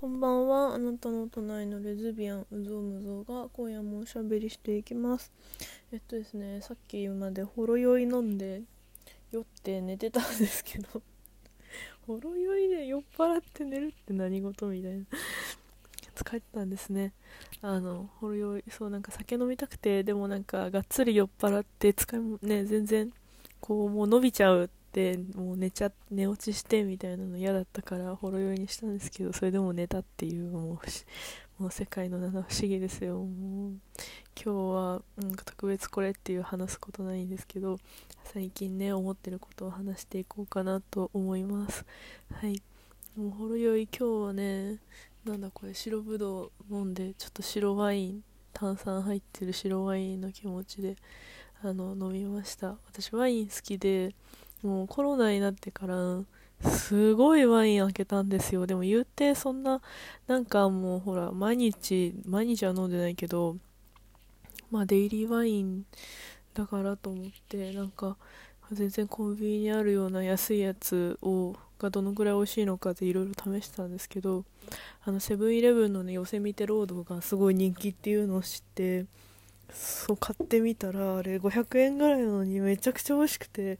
こんばんは。あなたの隣のレズビアン、うぞうむぞうが今夜もおしゃべりしていきます。えっとですね、さっきまでほろ酔い飲んで酔って寝てたんですけど、ほろ酔いで酔っ払って寝るって何事みたいな。疲れてたんですね。あの、ほろ酔い、そうなんか酒飲みたくて、でもなんかがっつり酔っ払って使いもね、全然こうもう伸びちゃうってもう寝ちゃ寝落ちしてみたいなの嫌だったからほろ酔いにしたんですけどそれでも寝たっていうもうもう世界の七不思議ですよ。もう今日は、うんか、特別これっていう話すことないんですけど最近ね思ってることを話していこうかなと思います。はい。もうほろ酔い今日はねなんだこれ白ぶどう飲んでちょっと白ワイン炭酸入ってる白ワインの気持ちであの飲みました。私ワイン好きでもうコロナになってからすごいワイン開けたんですよ。でも言うてそんななんかもうほら毎日毎日は飲んでないけどまあデイリーワインだからと思ってなんか全然コンビニにあるような安いやつをがどのぐらい美味しいのかでいろいろ試してたんですけどあのセブンイレブンのねヨセミテロードがすごい人気っていうのを知ってそう買ってみたらあれ500円ぐらいなのにめちゃくちゃ美味しくて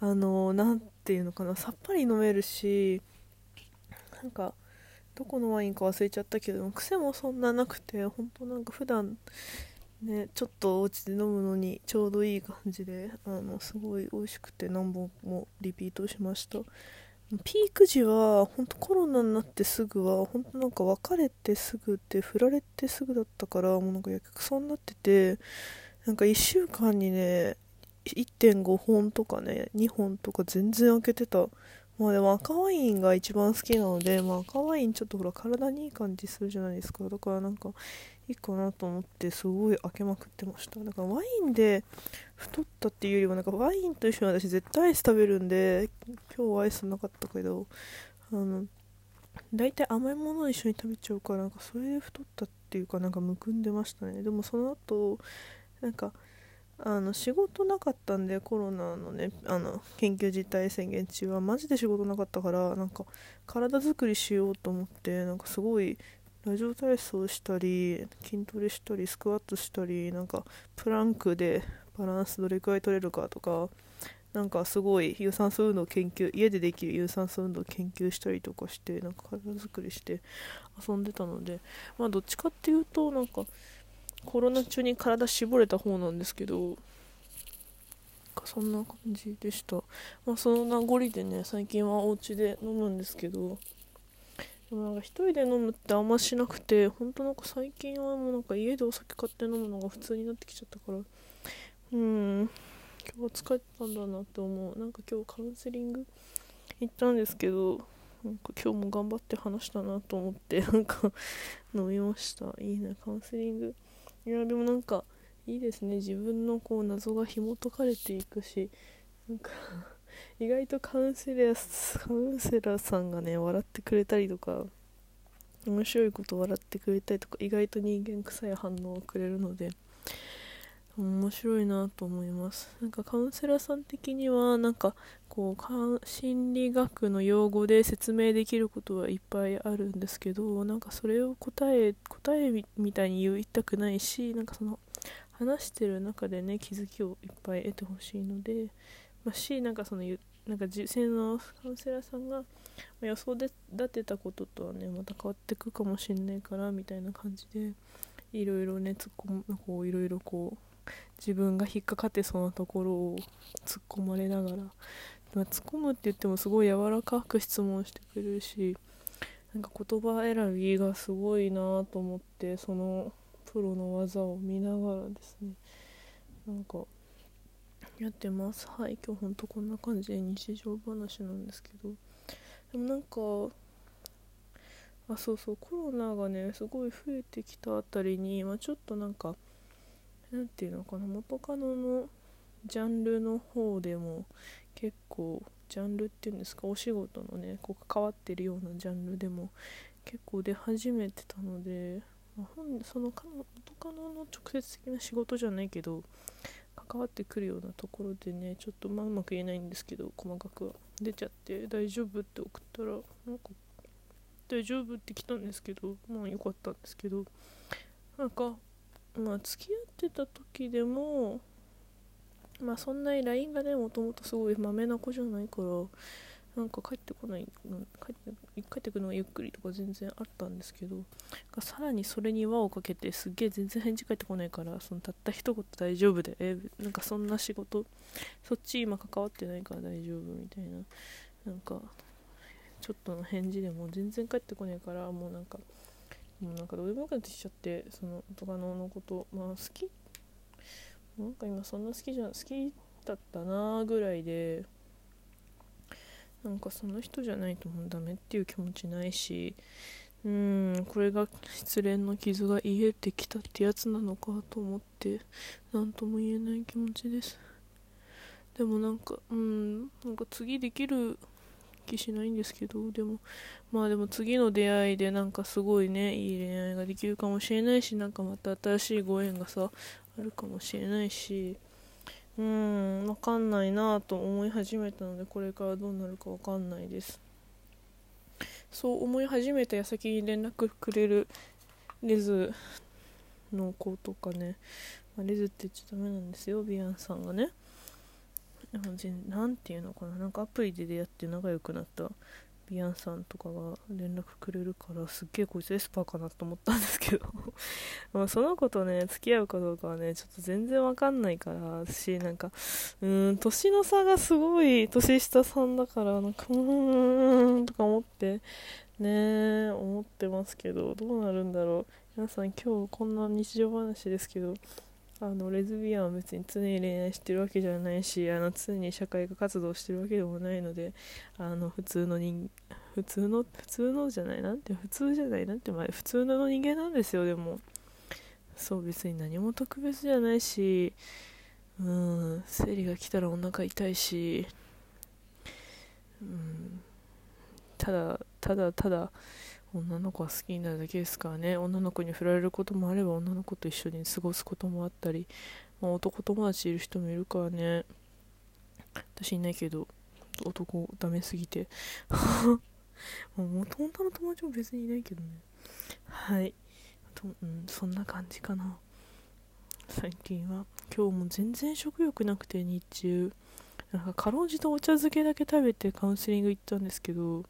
あの何ていうのかなさっぱり飲めるしなんかどこのワインか忘れちゃったけど癖もそんななくて本当なんか普段ねちょっとお家で飲むのにちょうどいい感じであのすごい美味しくて何本もリピートしました。ピーク時は本当コロナになってすぐは本当なんか別れてすぐで振られてすぐだったからもうなんかやけくそになっててなんか1週間にね1.5本とかね2本とか全然開けてた。まあでも赤ワインが一番好きなので、まあ、赤ワインちょっとほら体にいい感じするじゃないですか。だからなんかいいかなと思ってすごい開けまくってました。だからワインで太ったっていうよりもなんかワインと一緒に私絶対アイス食べるんで今日はアイスなかったけどあの大体甘いものを一緒に食べちゃうからなんかそれで太ったっていうかなんかむくんでましたね。でもその後なんかあの仕事なかったんでコロナのねあの緊急事態宣言中はマジで仕事なかったからなんか体作りしようと思ってなんかすごいラジオ体操したり筋トレしたりスクワットしたりなんかプランクでバランスどれくらい取れるかとかなんかすごい有酸素運動研究家でできる有酸素運動研究したりとかしてなんか体作りして遊んでたのでまあどっちかっていうとなんかコロナ中に体絞れた方なんですけどそんな感じでした、まあ、その名残でね最近はお家で飲むんですけどでもなんか一人で飲むってあんましなくて本当なんか最近はもうなんか家でお酒買って飲むのが普通になってきちゃったからうん今日は疲れたんだなって思う。なんか今日カウンセリング行ったんですけどなんか今日も頑張って話したなと思ってなんか飲みました。いいねカウンセリング。いやでもなんかいいですね。自分のこう謎が紐解かれていくしなんか 意外とカウンセラーカウンセラーさんがね笑ってくれたりとか面白いこと笑ってくれたりとか意外と人間臭い反応をくれるので面白いなと思います。なんかカウンセラーさん的にはなんかこう心理学の用語で説明できることはいっぱいあるんですけどなんかそれを答え答えみたいに言いたくないしなんかその話してる中でね気づきをいっぱい得てほしいので、まあ、しなんかそのなんか実践のカウンセラーさんが予想で立てたこととはねまた変わってくかもしれないからみたいな感じでいろいろね突っ込むこういろいろこう自分が引っかかってそうなところを突っ込まれながら、まあ、突っ込むって言ってもすごい柔らかく質問してくれるしなんか言葉選びがすごいなと思ってそのプロの技を見ながらですね。なんかやってます。はい今日ほんとこんな感じで日常話なんですけど。でもなんかあそうそうコロナがねすごい増えてきたあたりに、まあ、ちょっとなんか何て言うのかな元カノのジャンルの方でも結構ジャンルっていうんですかお仕事のねこう関わってるようなジャンルでも結構出始めてたので、まあ、本その元カノの直接的な仕事じゃないけど関わってくるようなところでねちょっとまあうまく言えないんですけど細かくは出ちゃって大丈夫って送ったらなんか大丈夫って来たんですけどまあ良かったんですけどなんかまあ付き合ってた時でもまあそんなに LINE がねもともとすごいまめな子じゃないからなんか帰ってこない帰って帰ってくるのがゆっくりとか全然あったんですけどさらにそれに輪をかけてすっげえ全然返事返ってこないからそのたった一言大丈夫でえなんかそんな仕事そっち今関わってないから大丈夫みたいななんかちょっとの返事でも全然返ってこないからもうなんかもうなんかどうでもよくなってきちゃってそのとかののことまあ好き？なんか今そんな好きじゃん好きだったなぐらいでなんかその人じゃないともうダメっていう気持ちないしうんこれが失恋の傷が癒えてきたってやつなのかと思って何とも言えない気持ちです。でもなんかうんなんか次できる気しないんですけどでもまあでも次の出会いでなんかすごいねいい恋愛ができるかもしれないしなんかまた新しいご縁がさあるかもしれないしうん分かんないなと思い始めたのでこれからどうなるか分かんないです。そう思い始めた矢先に連絡くれるレズの子とかね、ま、レズって言っちゃダメなんですよビアンさんがね。何ていうのかななんかアプリで出会って仲良くなったビアンさんとかが連絡くれるからすっげえこいつエスパーかなと思ったんですけど。まあその子とね付き合うかどうかはねちょっと全然わかんないからしなんかうーん年の差がすごい年下さんだからなんかうーんとか思ってね思ってますけどどうなるんだろう。皆さん今日こんな日常話ですけどあのレズビアンは別に常に恋愛してるわけじゃないしあの常に社会活動してるわけでもないのであの普通の人普通の普通のじゃないなんて普通じゃないなんて前普通の人間なんですよでも。そう別に何も特別じゃないしうん生理が来たらお腹痛いしうんただただただ女の子は好きになるだけですからね。女の子に振られることもあれば女の子と一緒に過ごすこともあったり、まあ、男友達いる人もいるからね。私いないけど男ダメすぎて。もう元々の友達も別にいないけどね。はい。と、うん、そんな感じかな。最近は。今日も全然食欲なくて日中。なんかかろうじてお茶漬けだけ食べてカウンセリング行ったんですけど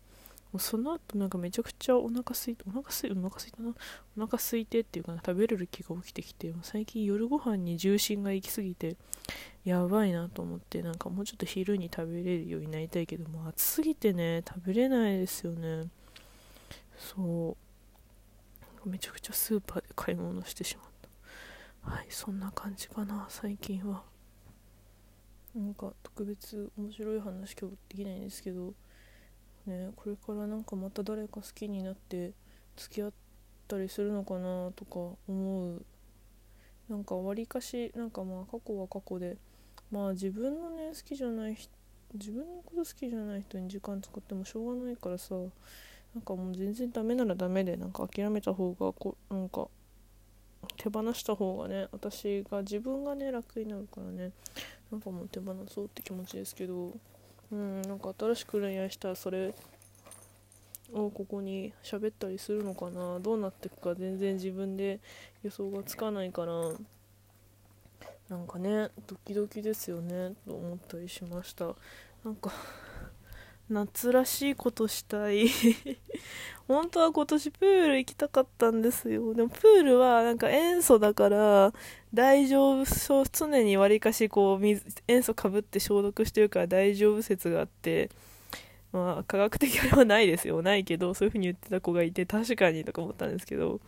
うその後なんかめちゃくちゃお腹すいてお腹すいお腹すいたな。お腹すいてっていうかな食べれる気が起きてきて最近夜ご飯に重心が行き過ぎてやばいなと思ってなんかもうちょっと昼に食べれるようになりたいけども暑すぎてね食べれないですよね。そう。めちゃくちゃスーパーで買い物してしまった。はいそんな感じかな最近は。なんか特別面白い話今日できないんですけど。ねこれからなんかまた誰か好きになって付き合ったりするのかなとか思う。なんかわりかしなんかまあ過去は過去で。まあ自分のね好きじゃない自分のこと好きじゃない人に時間使ってもしょうがないからさなんかもう全然ダメならダメでなんか諦めた方がこなんか手放した方がね私が自分がね楽になるからねなんかもう手放そうって気持ちですけど。うん。なんか新しく恋愛したらそれをここに喋ったりするのかな。どうなっていくか全然自分で予想がつかないから。なんかねドキドキですよね。と思ったりしました。なんか夏らしいことしたい。本当は今年プール行きたかったんですよ。でもプールはなんか塩素だから大丈夫そう常にわりかしこう水塩素かぶって消毒してるから大丈夫説があってまあ科学的あれはないですよ。ないけどそういう風に言ってた子がいて確かにとか思ったんですけど。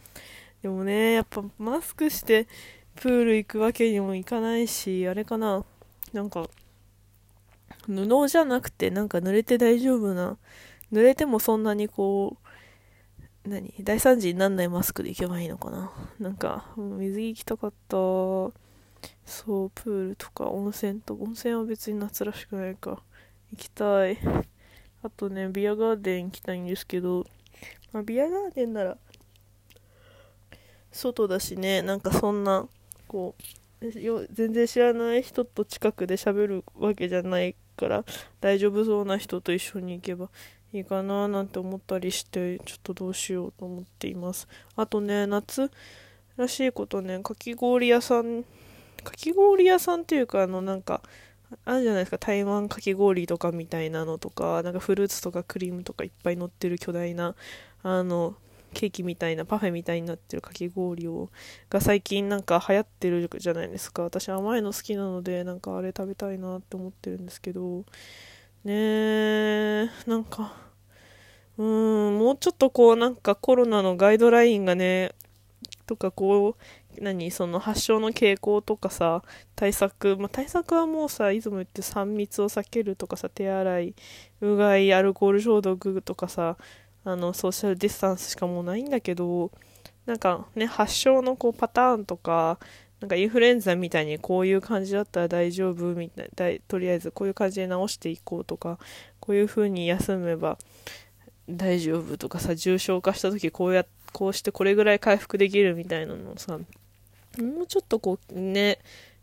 でもねやっぱマスクしてプール行くわけにもいかないしあれかな。なんか布じゃなくてなんか濡れて大丈夫な濡れてもそんなにこう何？大惨事になんないマスクでいけばいいのかな？なんか水着行きたかったそうプールとか温泉と温泉は別に夏らしくないか。行きたい。あとねビアガーデン行きたいんですけど、まあ、ビアガーデンなら外だしねなんかそんなこう全然知らない人と近くで喋るわけじゃないから大丈夫そうな人と一緒に行けばいいかななんて思ったりしてちょっとどうしようと思っています。あとね夏らしいことねかき氷屋さんかき氷屋さんっていうかあのなんかあるじゃないですか台湾かき氷とかみたいなのとかなんかフルーツとかクリームとかいっぱい乗ってる巨大なあのケーキみたいなパフェみたいになってるかき氷をが最近なんか流行ってるじゃないですか。私甘いの好きなのでなんかあれ食べたいなって思ってるんですけど。ねえなんかうーんもうちょっとこうなんかコロナのガイドラインがねとかこう何その発症の傾向とかさ対策、まあ、対策はもうさいつも言って3密を避けるとかさ手洗いうがいアルコール消毒とかさあのソーシャルディスタンスしかもうないんだけどなんかね発症のこうパターンとかなんかインフルエンザみたいにこういう感じだったら大丈夫みたいなとりあえずこういう感じで治していこうとかこういう風に休めば大丈夫とかさ重症化した時こうやこうしてこれぐらい回復できるみたいなのをさもうちょっとこうね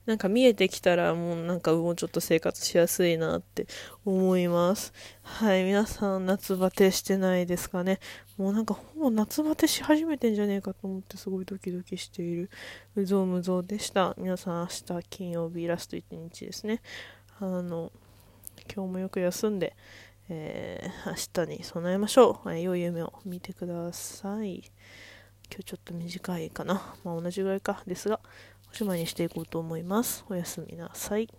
なんか見えてきたらもうなんかもうちょっと生活しやすいなって思います。はい、皆さん夏バテしてないですかね。もうなんかほぼ夏バテし始めてんじゃねえかと思ってすごいドキドキしているうぞうむぞうでした。皆さん明日金曜日ラスト1日ですね。あの、今日もよく休んで、えー、明日に備えましょう。良い夢を見てください。今日ちょっと短いかな。まあ同じぐらいか。ですが、おしまいにしていこうと思います。おやすみなさい。